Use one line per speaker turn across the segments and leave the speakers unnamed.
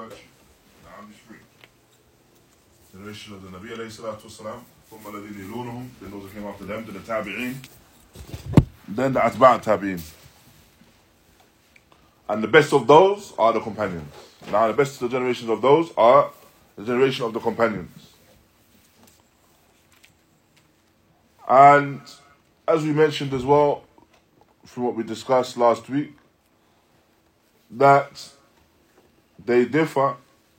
virtue. نعم مش free. Generation of the Nabi alayhi salatu wasalam, ثم الذين يلونهم, then those that came after them, to the Tabi'een, then the Atba' Tabi'een. And the best of those are the companions. Now the best of the generations of those are the generation of the companions. And as we mentioned as well, from what we discussed last week, that they differ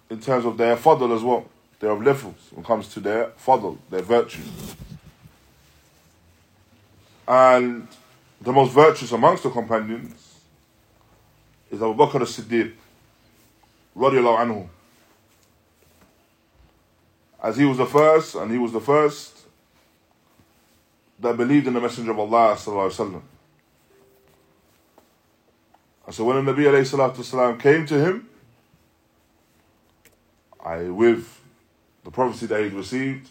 in terms of their fadl as well. They have levels when it comes to their fadl, their virtue. And the most virtuous amongst the companions is Abu Bakr as-Siddiq, radiallahu anhu. As he was the first, and he was the first that believed in the Messenger of Allah sallallahu alaihi wasallam. And so when the Nabi came to him, I with the prophecy that he'd received,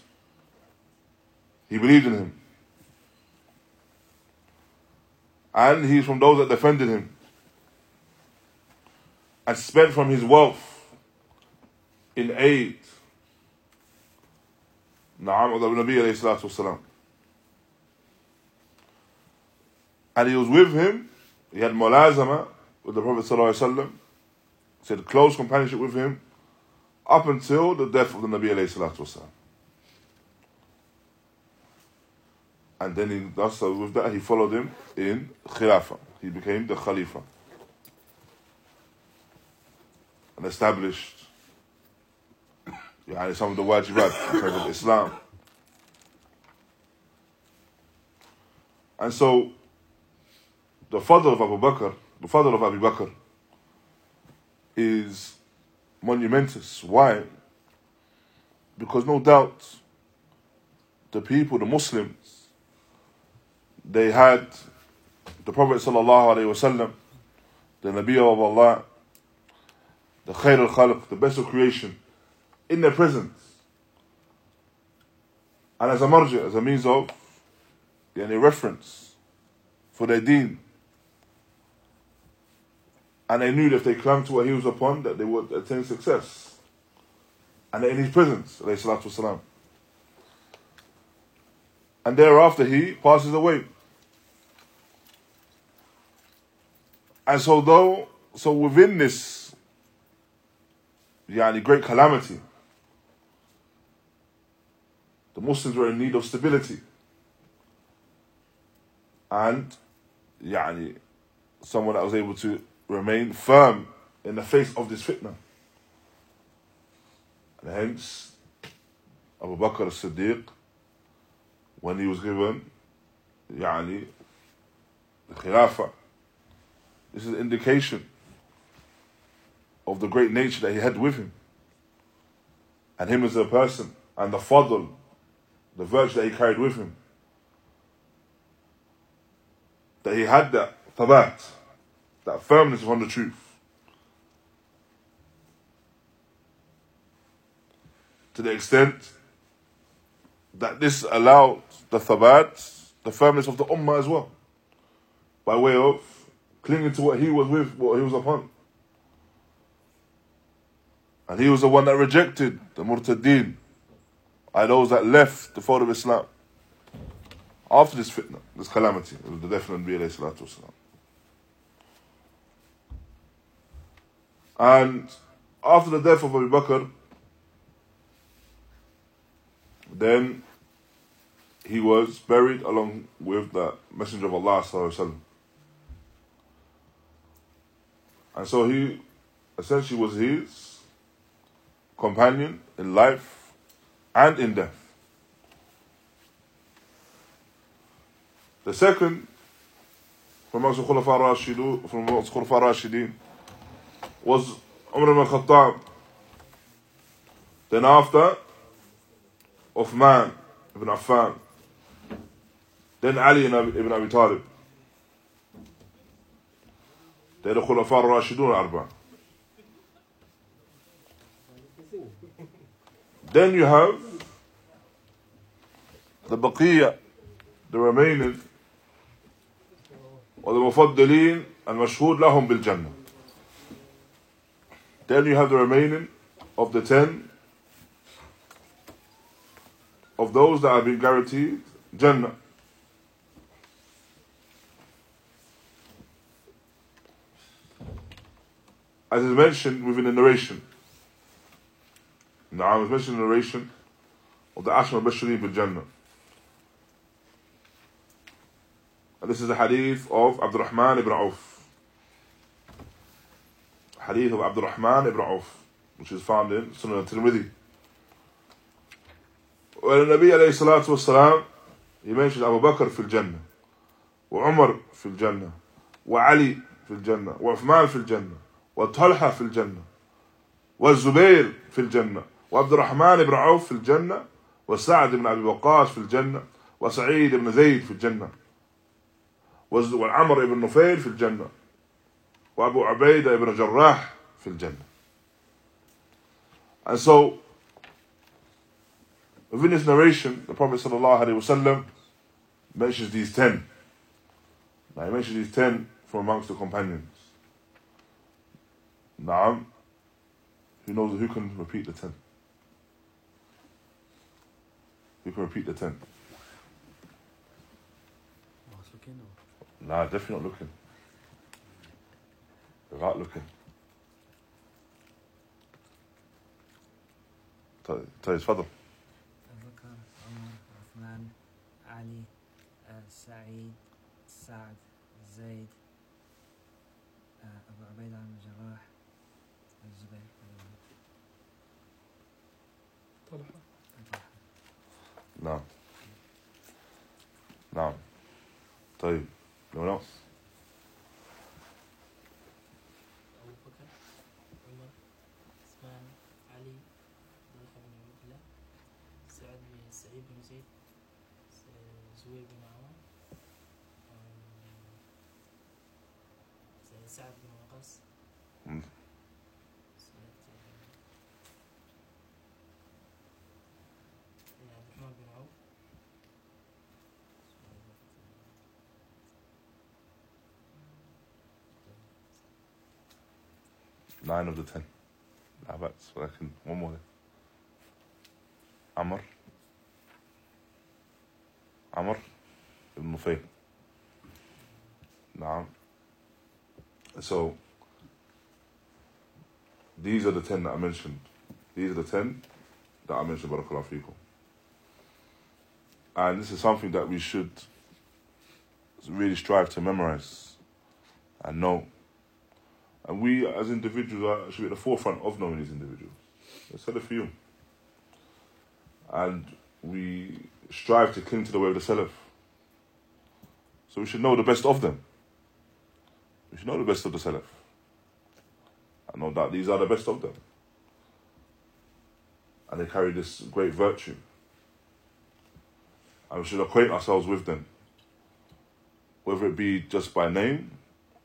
he believed in him. And he's from those that defended him and spent from his wealth in aid. Na'am the Nabi alayhi salatu wasalam. And he was with him, he had mulazama with the Prophet sallallahu he close companionship with him up until the death of the Nabi alayhi salatu wasalam. And then he, thus with that, he followed him in Khilafah. He became the Khalifa. And established يعني, some of the wajibat in terms of Islam. And so, the father of Abu Bakr, the father of Abu Bakr, is monumentous. Why? Because no doubt the people, the Muslims, they had the Prophet sallallahu alaihi wasallam, the Nabi of Allah, the Khair al Khalq, the best of creation, in their presence. And as a marja, as a means of yani, reference for their deen. And they knew that if they clung to what he was upon, that they would attain success. And in his presence, salatu wasalam. And thereafter he passes away. And so though, so within this yani, great calamity, the Muslims were in need of stability. And yani, someone that was able to remain firm in the face of this fitna. And hence, Abu Bakr as-Siddiq, when he was given يعني, the Khilafah, this is an indication of the great nature that he had with him. And him as a person, and the fadl, the virtue that he carried with him. That he had that thabat, that firmness upon the truth. To the extent that this allowed the thabat, the firmness of the ummah as well, by way of clinging to what he was with, what he was upon. And he was the one that rejected the murtadeen, by those that left the fold of Islam. After this fitna, this calamity, the death of Nabi alayhi salatu. And after the death of Abu Bakr, then he was buried along with the Messenger of Allah. And so he essentially was his companion in life and in death. The second from amongst the Khulafa Rashidin, was Umar ibn Khattab. Then after, Uthman ibn Affan. Then Ali ibn Abi Talib. They're the Khulafa al-Rashidun al-Arba. Then you have the Baqiyya, the remaining, or the Mufaddalin, المشهود لهم بالجنة. Then you have the remaining of the ten of those that have been guaranteed Jannah. As is mentioned within the narration. Now, as mentioned in the narration of the Ashma Bashari bil Jannah. And this is the hadith of Abdurrahman ibn Auf. Hadith of Abdurrahman ibn Auf, which is found in Sunan al-Tirmidhi. والنبي عليه الصلاة والسلام يمنشد أبو بكر في الجنة وعمر في الجنة وعلي في الجنة وعثمان في الجنة وطلحة في الجنة والزبير في الجنة وعبد الرحمن بن عوف في الجنة وسعد بن أبي وقاص في الجنة وسعيد بن زيد في الجنة وعمر بن نفيل في الجنة وأبو عبيدة بن جراح في الجنة And so Within this narration, the Prophet ﷺ mentions these ten. Now he mentions these ten from amongst the companions. Naam. Who knows who can repeat the ten? Who can repeat the ten? Nah, definitely not looking. عقله كده طيب طيب اتفضل بكر عمر عثمان علي
سعيد سعد زيد ابو عبيد عن الجراح الزبير
طلحه نعم نعم طيب لو
ناقص زيد زويبي معهم سعد بن وقاص عبد الرحمن بن عوف
Nine of the ten. How about so I can one more then. Amr. عمر بن نفيل نعم so these are the ten that I mentioned these are the ten that I mentioned barakallahu fikum and this is something that we should really strive to memorize and know and we as individuals are, should be at the forefront of knowing these individuals let's say a few and we strive to cling to the way of the Salaf. So we should know the best of them. We should know the best of the Salaf. I know that these are the best of them. And they carry this great virtue. And we should acquaint ourselves with them. Whether it be just by name,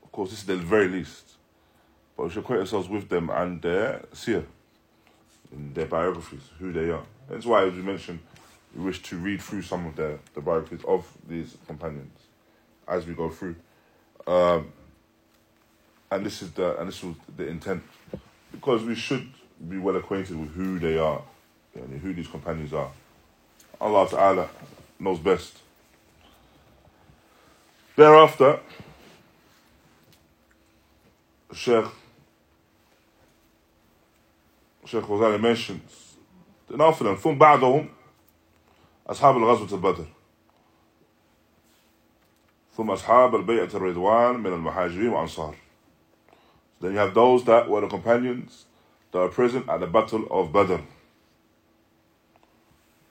of course, this is the very least. But we should acquaint ourselves with them and their seer, in their biographies, who they are. That's why, as we mentioned, we wish to read through some of the, the biographies of these companions as we go through. Um, and this is the and this was the intent. Because we should be well acquainted with who they are, and who these companions are. Allah Ta'ala knows best. Thereafter, Sheikh Sheikh Ghazali mentions, then after them, ثم بعدهم أصحاب الغزوة البدر ثم أصحاب البيعة الرضوان من المهاجرين وأنصار Then you have those that were the companions that were present at the battle of Badr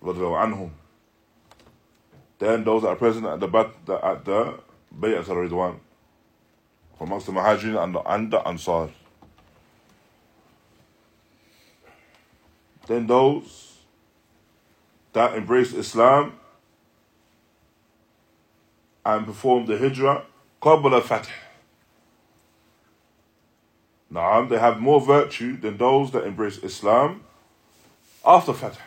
رضي الله عنهم Then those that are present at the bat- at the Bay'at al-Ridwan from amongst the Muhajirin and the, and the Ansar. Then those that embraced Islam and performed the Hijrah, Qabla Fatih. Naam, they have more virtue than those that embrace Islam after Fatih.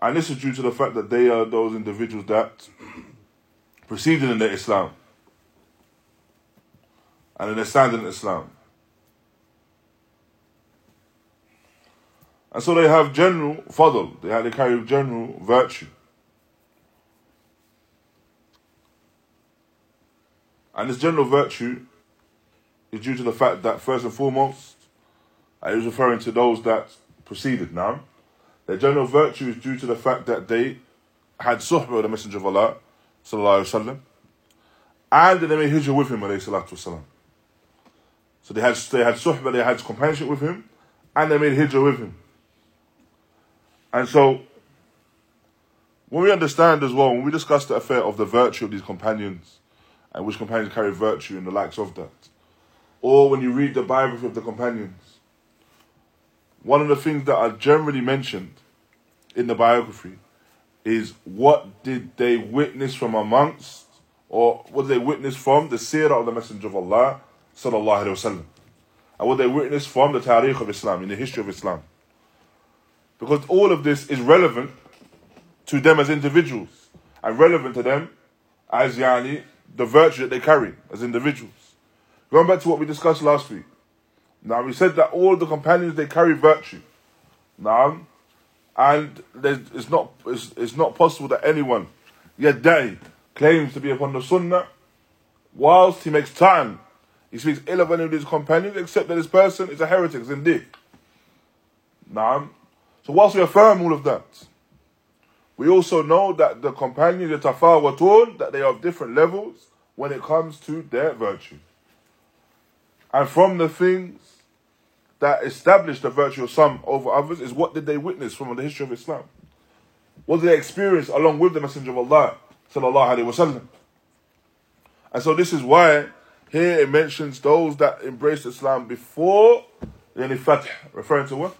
And this is due to the fact that they are those individuals that proceeded in their Islam and in their standing in Islam. And so they have general fadl, they, have, they carry general virtue. And this general virtue is due to the fact that, first and foremost, I was referring to those that preceded now. Their general virtue is due to the fact that they had suhbah the Messenger of Allah, sallallahu alaihi wasallam, and they made hijrah with him, alayhi salatu. So they had they had suhbah, they had companionship with him, and they made hijrah with him. And so, when we understand as well, when we discuss the affair of the virtue of these companions, and which companions carry virtue and the likes of that, or when you read the biography of the companions, one of the things that are generally mentioned in the biography is what did they witness from amongst, or what did they witness from the seerah of the Messenger of Allah, sallallahu alaihi wasallam, and what they witnessed from the tarikh of Islam, in the history of Islam. Because all of this is relevant to them as individuals, and relevant to them as yani, the virtue that they carry as individuals. Going back to what we discussed last week. Now we said that all the companions they carry virtue. Now, and it's not it's, it's not possible that anyone yet day claims to be upon the sunnah whilst he makes time he speaks ill of any of his companions except that this person is a heretic, indeed. So whilst we affirm all of that, we also know that the companions of tafawatun, that they are of different levels when it comes to their virtue. And from the things that established the virtue of some over others is what did they witness from the history of Islam? What did they experience along with the Messenger of Allah sallallahu alaihi wasallam? And so this is why here it mentions those that embraced Islam before yani fath, referring to what?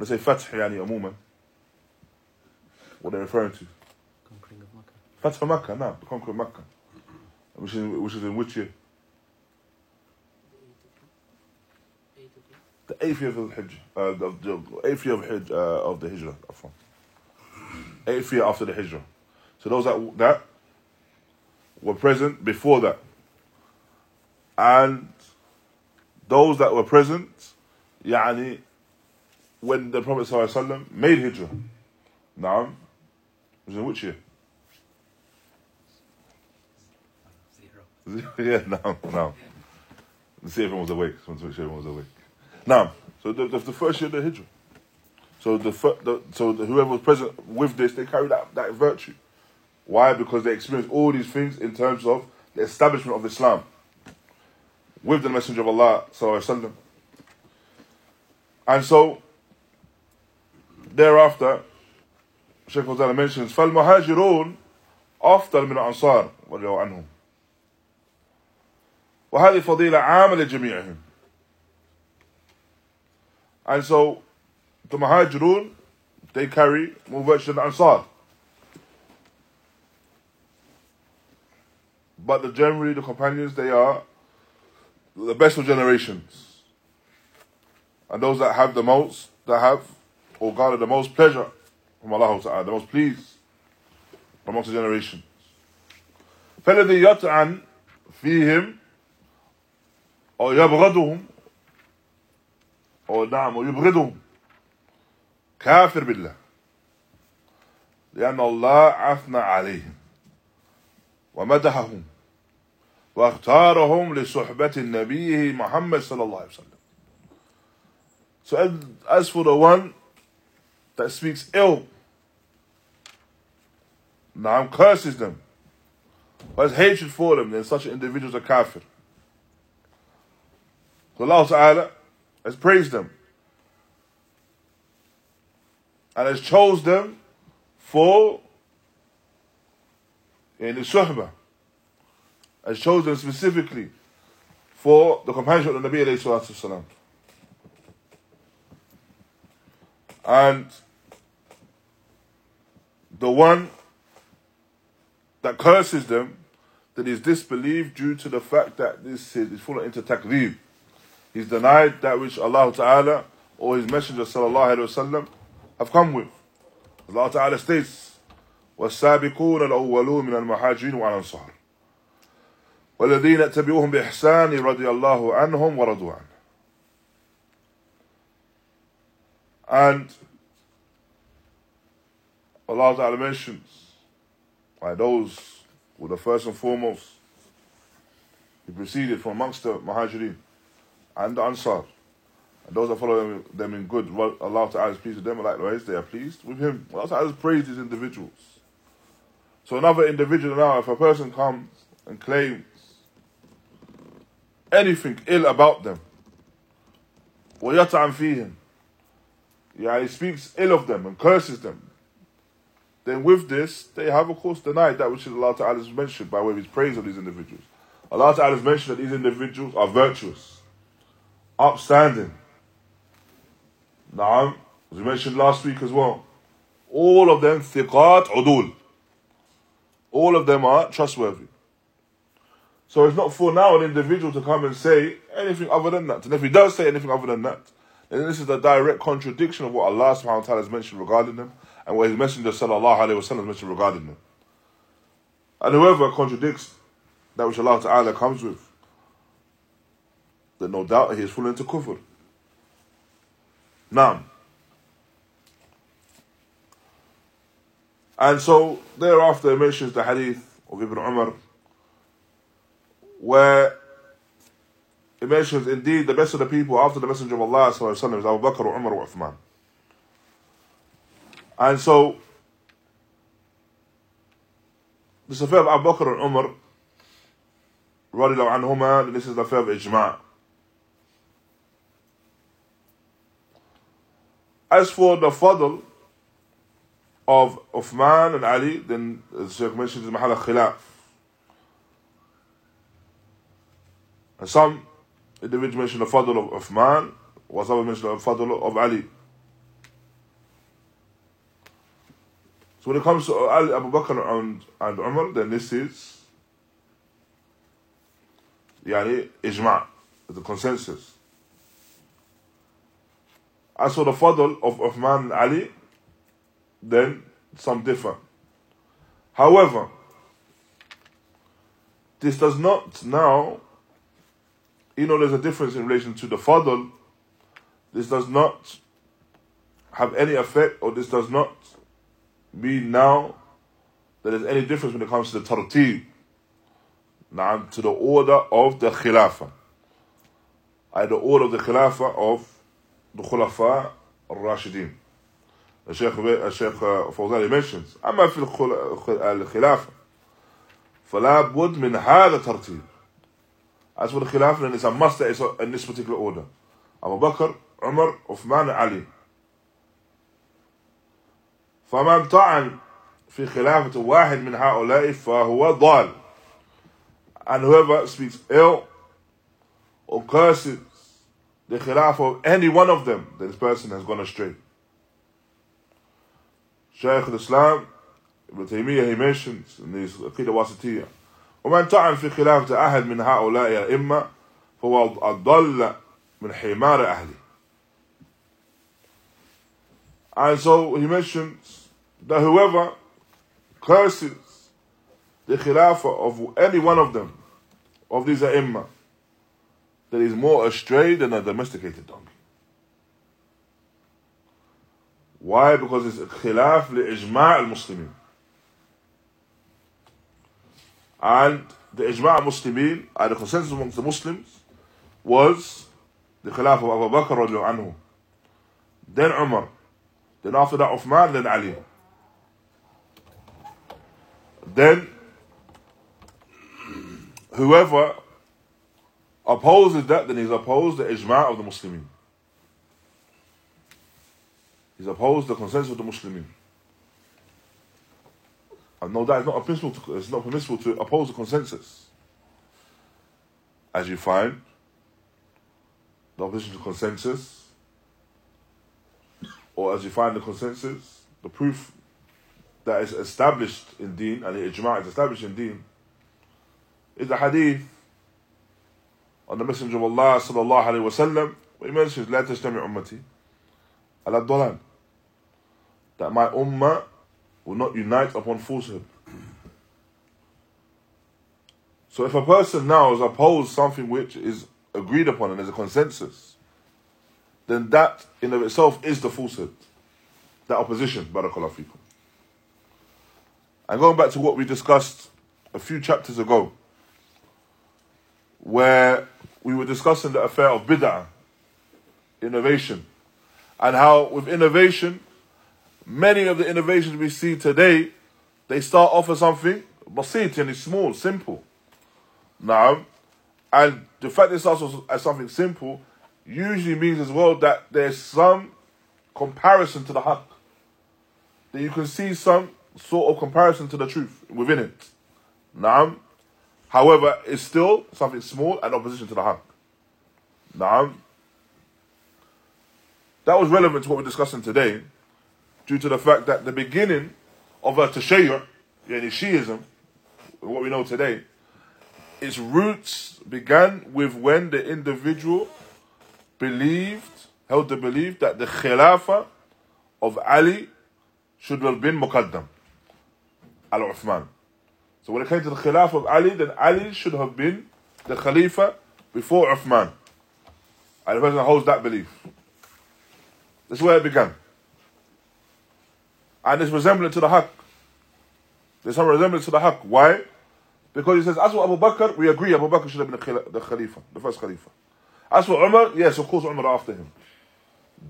When they say Fatih yani Umuma, what they're referring to?
Conquering of Makkah.
Fatih Makkah, no, the conquering of Makkah. Which is, which is in which year? The eighth year of the Hijj, uh, of the eighth year of, Hijj, uh, of the Hijrah, eighth year after the Hijrah. So those that that were present before that, and those that were present, yani when the Prophet ﷺ made Hijrah. Now, was in which year?
Zero.
yeah, no, no. Let's see if everyone was awake. Just want to make sure everyone was awake. Now, so the, the, the first year of the Hijrah. So the, the so the, whoever was present with this, they carried that, that virtue. Why? Because they experienced all these things in terms of the establishment of Islam with the Messenger of Allah sallallahu alaihi wasallam. And so thereafter, Sheikh Fawzana mentions فالمهاجرون أفضل من الأنصار رضي الله عنهم وهذه فضيلة عامة لجميعهم and so the Muhajirun they carry more virtue than the Ansar but the generally the companions they are the best of generations and those that have the most that have or garner the most pleasure from Allah Ta'ala the most pleased amongst the generations. فالذي يطعن فيهم أو يبغضهم أو نعم ويبغضهم كافر بالله لأن الله أثنى عليهم ومدحهم واختارهم لصحبة النبي محمد صلى الله عليه وسلم. So as, as for the one that speaks ill, now curses them, has hatred for them, then such an individual is a kafir. So Allah Ta'ala has praised them. And has chose them for in the suhbah has chosen specifically for the companionship of the Nabi alayhi wasalam. And the one that curses them, that is disbelieved due to the fact that this is full into takdeeb. He's denied that which Allah Ta'ala or His Messenger Sallallahu Alaihi Wasallam have come with. Allah Ta'ala states, والسابقون الأولون من المهاجرين والأنصار والذين اتبعوهم بإحسان رضي الله عنهم ورضوا عنه And Allah Ta'ala mentions by those who the first and foremost he proceeded from amongst the Muhajirin and the Ansar and those that follow them, them in good Allah Ta'ala is pleased with them likewise they are pleased with him Allah Ta'ala has praised these individuals so another individual now if a person comes and claims anything ill about them ويطعن فيهم yeah, he speaks ill of them and curses them. Then with this, they have of course denied that which is Allah Ta'ala has mentioned by way of his praise of these individuals. Allah Ta'ala has mentioned that these individuals are virtuous, upstanding. Naam, as we mentioned last week as well. All of them thiqat udul. All of them are trustworthy. So it's not for now an individual to come and say anything other than that. And if he does say anything other than that, and this is a direct contradiction of what Allah subhanahu wa ta'ala has mentioned regarding them and what His Messenger sallallahu alayhi wa sallam mentioned regarding them. And whoever contradicts that which Allah ta'ala comes with, then no doubt he is fallen into kufr. Now, and so thereafter he mentions the hadith of Ibn Umar where it mentions, indeed, the best of the people after the Messenger of Allah وسلم, is Abu Bakr, Umar, or Uthman. And so, this affair of Abu Bakr and Umar, radiallahu anhuma, this is the affair of Ijma'. As for the fadl of Uthman and Ali, then the Shaykh mentions the Mahal Khilaf. And some individuals mention the fadl of Uthman, or some mention the fadl of Ali. So when it comes to Ali, Abu Bakr and, and Umar, then this is يعني إجماع, the consensus. As for the fadl of Uthman and Ali, then some differ. However, this does not now, you know, there's a difference in relation to the fadl. This does not have any effect, or this does not mean now that there's any difference when it comes to the tartib, now to the order of the khilafah, I the order of the khilafah of the khulafa al-rashidin. الشيخ الشيخ فوزاني mentions أما في الخلافة فلا بد من هذا الترتيب As for the khilafah then it's a must that it's in this particular order Abu Bakr, Umar, Uthman, Ali فمن طعن في خلافة واحد من هؤلاء فهو ضال and whoever speaks ill or curses the khilafah of any one of them then this person has gone astray Shaykh al-Islam Ibn Taymiyyah he mentions in his Aqidah Wasitiyah ومن طعن في خلافة أحد من هؤلاء الأئمة فهو أضل من حمار أهله And so he mentions that whoever curses the khilafah of any one of them, of these ai that is more astray than a domesticated donkey. Why? Because it's khilaf li-ijma' al-muslimin. And the ijma' al-muslimin, and the consensus amongst the Muslims, was the khilaf of Abu Bakr anhu. Then Umar. Then after that Uthman, then Ali. Then whoever opposes that, then he's opposed the ijma' of the Muslimin. He's opposed the consensus of the Muslimin. And no, that is not permissible. To, it's not permissible to oppose the consensus. As you find, the opposition to consensus, or as you find the consensus, the proof that is established in Deen and the ijma' is established in Deen, is the hadith on the Messenger of Allah sallallahu alaihi wasallam, where he mentions, Let us ummati ala dolal," that my ummah will not unite upon falsehood. So if a person now has opposed something which is agreed upon and there's a consensus, then that in of itself is the falsehood. That opposition, barakallah fikum. And going back to what we discussed a few chapters ago, where we were discussing the affair of bid'ah, innovation, and how with innovation, many of the innovations we see today, they start off as something basit and it's small, simple. Now, and the fact that it starts as something simple usually means as well that there's some comparison to the haqq. That you can see some sort of comparison to the truth within it. Now, however, it's still something small and opposition to the haqq. Now, that was relevant to what we're discussing today due to the fact that the beginning of a tashayyur, yani Shiism, what we know today, its roots began with when the individual believed, held the belief that the Khilafah of Ali should have been Muqaddam, Al Uthman. So when it came to the Khilafah of Ali, then Ali should have been the Khalifa before Uthman. And the person holds that belief. That's where it began. And it's resemblant to the Haqq. There's some resemblance to the Haqq. Why? Because he says, as for Abu Bakr, we agree Abu Bakr should have been the, Khalifa, the first Khalifa. As for Umar, yes, of course Umar after him.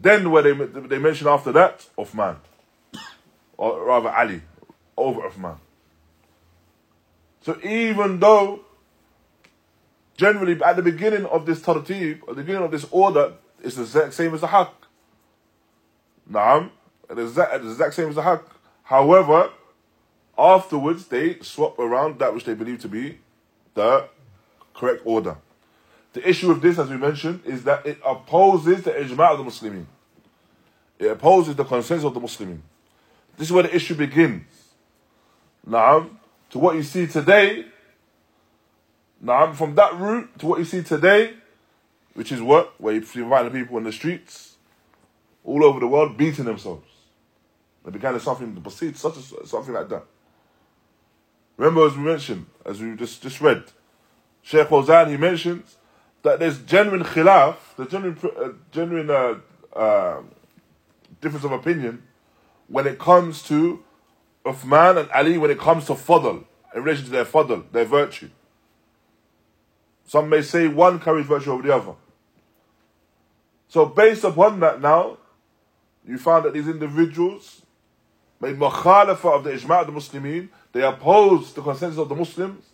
Then where they, they mention after that, Uthman. Or rather Ali, over Uthman. So even though generally at the beginning of this tartib, at the beginning of this order, it's the same as the haqq. Naam, the exact, the exact same as the haqq. However, afterwards they swap around that which they believe to be the correct order. The issue with this, as we mentioned, is that it opposes the ijma' of the Muslimin. It opposes the consensus of the Muslimin. This is where the issue begins. Now, to what you see today, now from that route to what you see today, which is what? Where you see violent people in the streets, all over the world, beating themselves. They began something to proceed, such as something like that. Remember, as we mentioned, as we just, just read, Sheikh Fawzan, he mentions that there's genuine khilaf, the genuine, uh, genuine uh, uh, difference of opinion when it comes to Uthman and Ali, when it comes to fadl, in relation to their fadl, their virtue. Some may say one carries virtue over the other. So based upon that now, you find that these individuals made mukhalafa of the ijma' of the Muslimin, they opposed the consensus of the Muslims,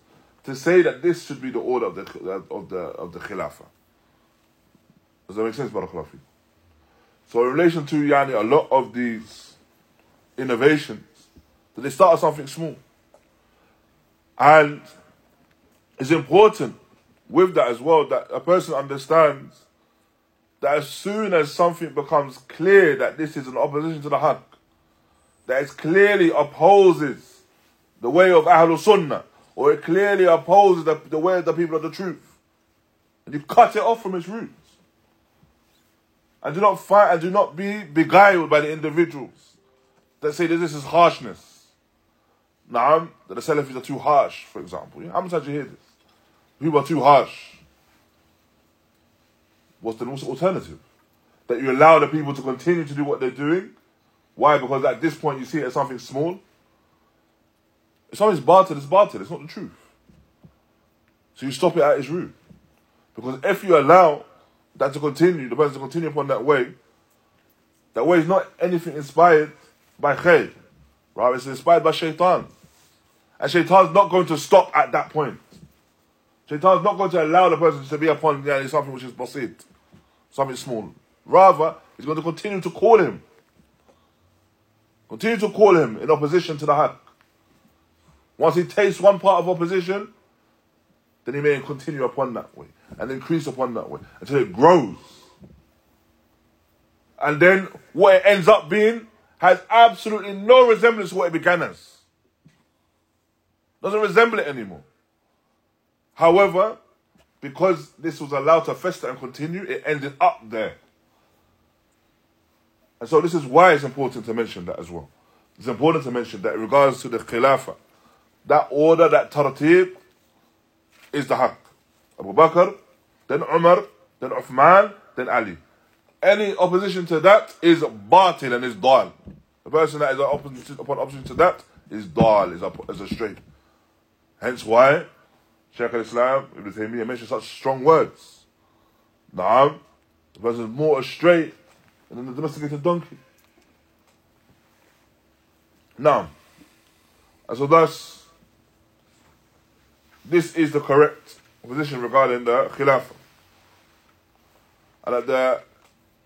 to say that this should be the order of the of the of the Khilafah. Does that make sense, Barakallah So in relation to Yani, a lot of these innovations, that they start something small. And it's important with that as well that a person understands that as soon as something becomes clear that this is an opposition to the Haqq, that clearly opposes the way of Ahlul Sunnah, or it clearly opposes the, the way of the people of the truth. And you cut it off from its roots. And do not fight and do not be beguiled by the individuals that say that this is harshness. Naam, that the Salafis are too harsh, for example. How many times you hear this? People are too harsh. What's the alternative? That you allow the people to continue to do what they're doing. Why? Because at this point you see it as something small. If something's batil, it's batil. It's not the truth. So you stop it at its root. Because if you allow that to continue, the person to continue upon that way, that way is not anything inspired by khair. Right? It's inspired by shaitan. And shaitan's not going to stop at that point. Shaitan's not going to allow the person to be upon yeah, something which is basit, something small. Rather, he's going to continue to call him. Continue to call him in opposition to the haqq. Once he tastes one part of opposition, then he may continue upon that way and increase upon that way until it grows. And then what it ends up being has absolutely no resemblance to what it began as. Doesn't resemble it anymore. However, because this was allowed to fester and continue, it ended up there. And so this is why it's important to mention that as well. It's important to mention that in regards to the Khilafah, that order, that tartib, is the haqq. Abu Bakr, then Umar, then Uthman, then Ali. Any opposition to that is batil and is dal. The person that is upon opposition to that is dal, is, up, is a straight. Hence why Shaykh al-Islam, Ibn Taymiyyah mentioned such strong words. Naam, the person is more astray than the domesticated donkey. Now, and so thus, this is the correct position regarding the Khilafah. And that the,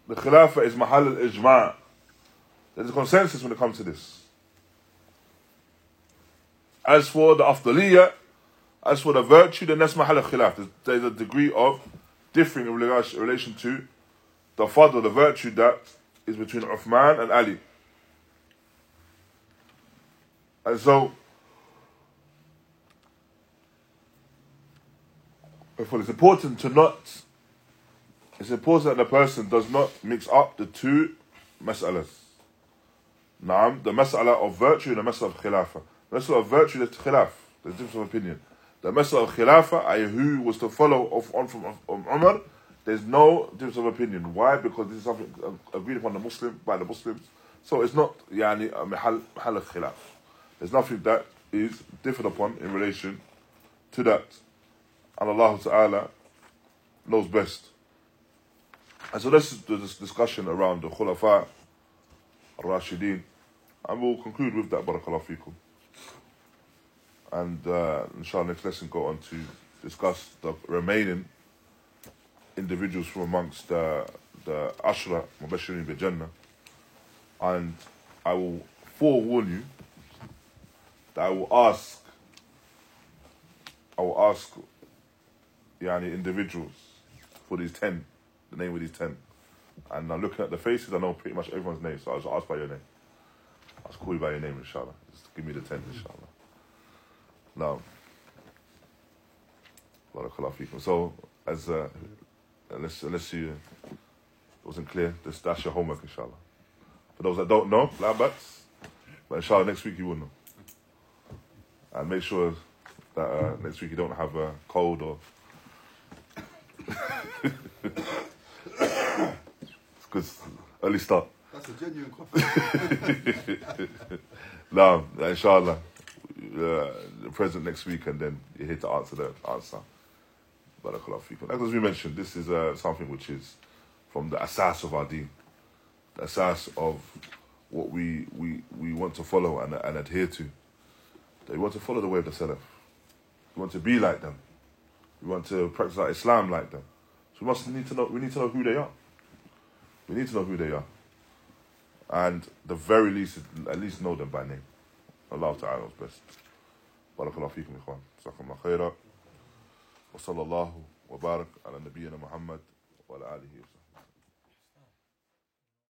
the Khilafah is Mahal al-Ijma' There's a consensus when it comes to this. As for the afdaliyah, as for the virtue, then that's mahal khilaf. There's, there's a degree of differing in relation to the fadl, the virtue that is between Uthman and Ali. And so, therefore, it's important to not, it's important that the person does not mix up the two mas'alas. Naam, the mas'ala of virtue and the mas'ala of khilafah. The mas'ala of virtue, there's khilaf, there's difference of opinion. The mas'ala of khilafah, i.e. who was to follow off, on from um, Umar, there's no difference of opinion. Why? Because this is something agreed upon the Muslim, by the Muslims. So it's not yani, of khilaf. There's nothing that is differed upon in relation to that. And Allah Ta'ala knows best. And so this is the discussion around the khulafa, al-Rashideen. And we'll conclude with that, barakallahu fikum. And uh, inshallah, next lesson go on to discuss the remaining individuals from amongst the, the Ashra Mubashirin bi Jannah. And I will forewarn you that I will ask, I will ask yani, individuals for these 10, the name of these 10. And I'm looking at the faces, I know pretty much everyone's name, so I'll just ask by your name. I'll call you by your name, inshallah. Just give me the 10, inshallah. Now, barakallahu feekum. So, as uh, unless unless you it wasn't clear, just that's your homework, inshallah. For those that don't know, la bats, but inshallah next week you will know. And make sure that uh, next week you don't have a cold or. good early start.
That's a genuine question.
No, inshallah, uh, present next week, and then you're here to answer the answer. Barakallahu like As we mentioned, this is uh, something which is from the asas of our deen, the asas of what we, we, we want to follow and, and adhere to. That we want to follow the way of the Salaf. We want to be like them. We want to practice Islam like them. So we must need to know. We need to know who they are. We need to know who they are. And the very least, at least know them by name. Allah Ta'ala is best. Barakallahu fikum, ikhwan. Jazakumullah khairah. وصلى الله وبارك على نبينا محمد وعلى آله وصحبه.